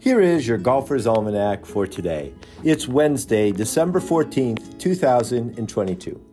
Here is your Golfer's Almanac for today. It's Wednesday, December 14th, 2022.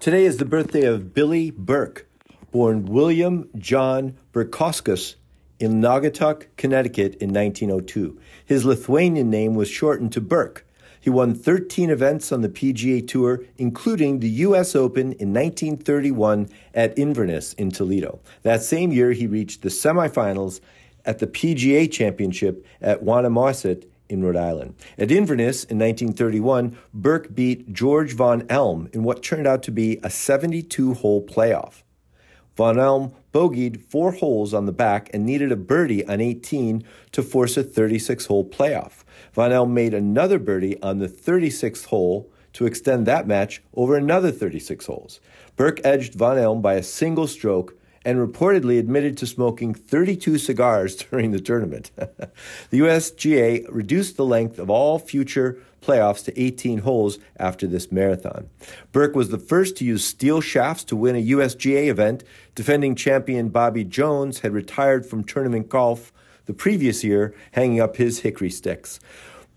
Today is the birthday of Billy Burke, born William John Burkauskas in Naugatuck, Connecticut in 1902. His Lithuanian name was shortened to Burke. He won 13 events on the PGA Tour, including the U.S. Open in 1931 at Inverness in Toledo. That same year, he reached the semifinals at the PGA Championship at Wannamoisett in Rhode Island. At Inverness in 1931, Burke beat George Von Elm in what turned out to be a 72 hole playoff. Von Elm bogeyed four holes on the back and needed a birdie on 18 to force a 36 hole playoff. Von Elm made another birdie on the 36th hole to extend that match over another 36 holes. Burke edged Von Elm by a single stroke and reportedly admitted to smoking 32 cigars during the tournament. the USGA reduced the length of all future playoffs to 18 holes after this marathon. Burke was the first to use steel shafts to win a USGA event. Defending champion Bobby Jones had retired from tournament golf the previous year, hanging up his hickory sticks.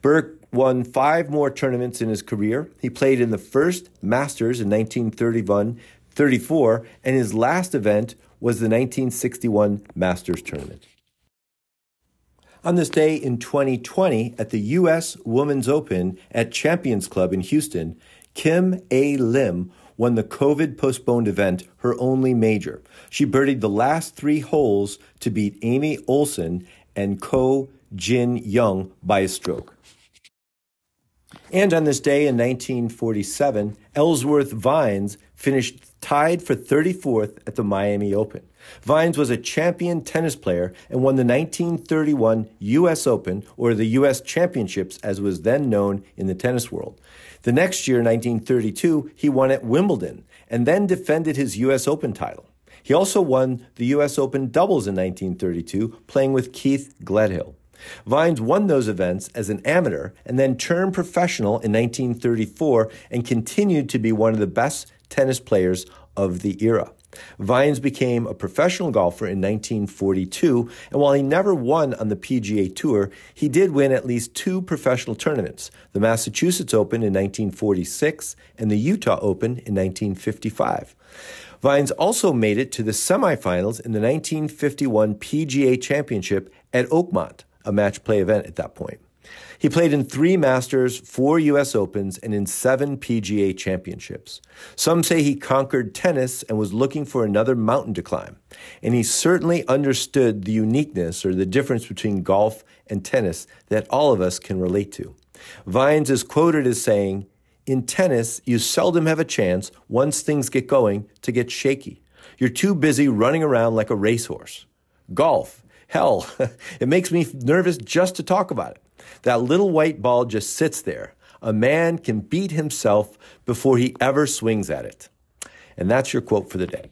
Burke won five more tournaments in his career. He played in the first Masters in 1931 34, and his last event was the 1961 Masters Tournament. On this day in 2020, at the U.S. Women's Open at Champions Club in Houston, Kim A-Lim won the COVID postponed event, her only major. She birdied the last three holes to beat Amy Olson and Ko Jin Young by a stroke. And on this day in 1947, Ellsworth Vines finished tied for 34th at the Miami Open. Vines was a champion tennis player and won the 1931 U.S. Open, or the U.S. Championships as was then known in the tennis world. The next year, 1932, he won at Wimbledon and then defended his U.S. Open title. He also won the U.S. Open doubles in 1932, playing with Keith Gledhill. Vines won those events as an amateur and then turned professional in 1934 and continued to be one of the best tennis players of the era. Vines became a professional golfer in 1942, and while he never won on the PGA Tour, he did win at least two professional tournaments the Massachusetts Open in 1946 and the Utah Open in 1955. Vines also made it to the semifinals in the 1951 PGA Championship at Oakmont a match play event at that point. He played in three Masters, four U.S. Opens, and in seven PGA championships. Some say he conquered tennis and was looking for another mountain to climb. And he certainly understood the uniqueness or the difference between golf and tennis that all of us can relate to. Vines is quoted as saying, In tennis, you seldom have a chance, once things get going, to get shaky. You're too busy running around like a racehorse. Golf, Hell, it makes me nervous just to talk about it. That little white ball just sits there. A man can beat himself before he ever swings at it. And that's your quote for the day.